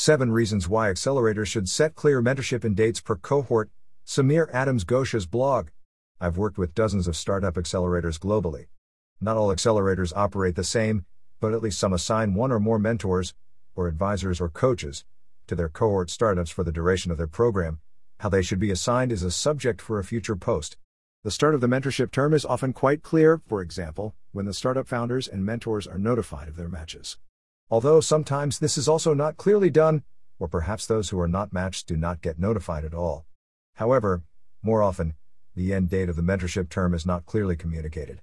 7 Reasons Why Accelerators Should Set Clear Mentorship and Dates Per Cohort, Samir Adams Ghosh's blog. I've worked with dozens of startup accelerators globally. Not all accelerators operate the same, but at least some assign one or more mentors, or advisors or coaches, to their cohort startups for the duration of their program. How they should be assigned is a subject for a future post. The start of the mentorship term is often quite clear, for example, when the startup founders and mentors are notified of their matches. Although sometimes this is also not clearly done, or perhaps those who are not matched do not get notified at all. However, more often, the end date of the mentorship term is not clearly communicated.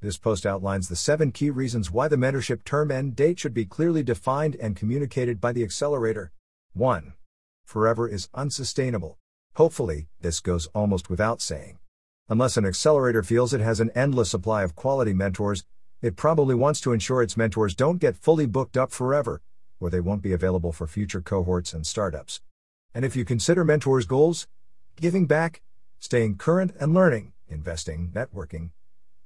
This post outlines the seven key reasons why the mentorship term end date should be clearly defined and communicated by the accelerator. 1. Forever is unsustainable. Hopefully, this goes almost without saying. Unless an accelerator feels it has an endless supply of quality mentors, it probably wants to ensure its mentors don't get fully booked up forever, or they won't be available for future cohorts and startups. And if you consider mentors' goals, giving back, staying current and learning, investing, networking,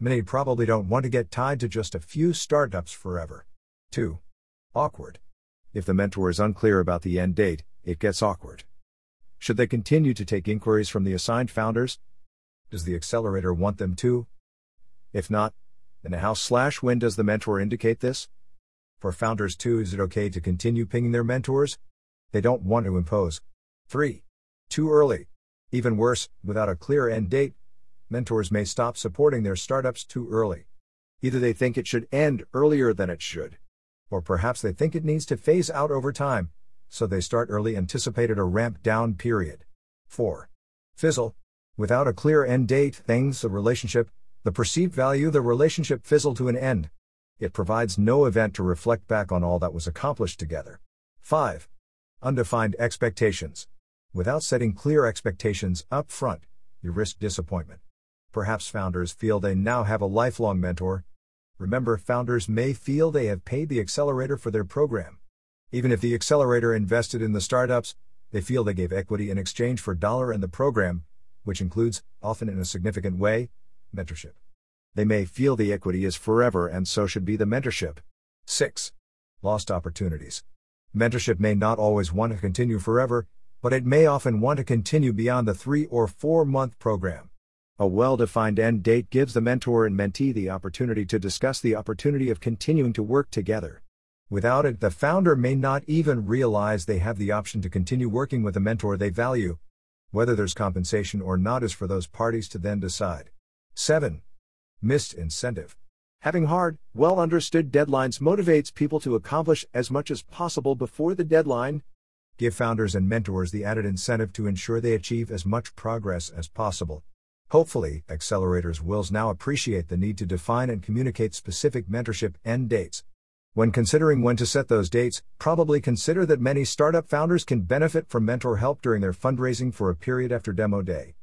many probably don't want to get tied to just a few startups forever. 2. Awkward. If the mentor is unclear about the end date, it gets awkward. Should they continue to take inquiries from the assigned founders, does the accelerator want them to? If not, then how slash when does the mentor indicate this? For founders too, is it okay to continue pinging their mentors? They don't want to impose. 3. Too early. Even worse, without a clear end date, mentors may stop supporting their startups too early. Either they think it should end earlier than it should, or perhaps they think it needs to phase out over time, so they start early anticipated a ramp down period. 4. Fizzle. Without a clear end date, things, the relationship, the perceived value, the relationship fizzle to an end. It provides no event to reflect back on all that was accomplished together. 5. Undefined expectations. Without setting clear expectations up front, you risk disappointment. Perhaps founders feel they now have a lifelong mentor. Remember, founders may feel they have paid the accelerator for their program. Even if the accelerator invested in the startups, they feel they gave equity in exchange for dollar and the program, which includes, often in a significant way, mentorship. They may feel the equity is forever and so should be the mentorship. 6. Lost opportunities. Mentorship may not always want to continue forever, but it may often want to continue beyond the three or four month program. A well defined end date gives the mentor and mentee the opportunity to discuss the opportunity of continuing to work together. Without it, the founder may not even realize they have the option to continue working with a mentor they value, whether there's compensation or not is for those parties to then decide. 7. Missed incentive. Having hard, well understood deadlines motivates people to accomplish as much as possible before the deadline. Give founders and mentors the added incentive to ensure they achieve as much progress as possible. Hopefully, accelerators will now appreciate the need to define and communicate specific mentorship end dates. When considering when to set those dates, probably consider that many startup founders can benefit from mentor help during their fundraising for a period after demo day.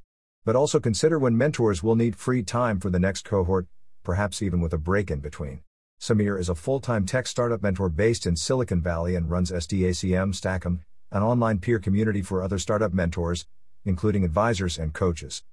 But also consider when mentors will need free time for the next cohort, perhaps even with a break in between. Samir is a full time tech startup mentor based in Silicon Valley and runs SDACM Stackem, an online peer community for other startup mentors, including advisors and coaches.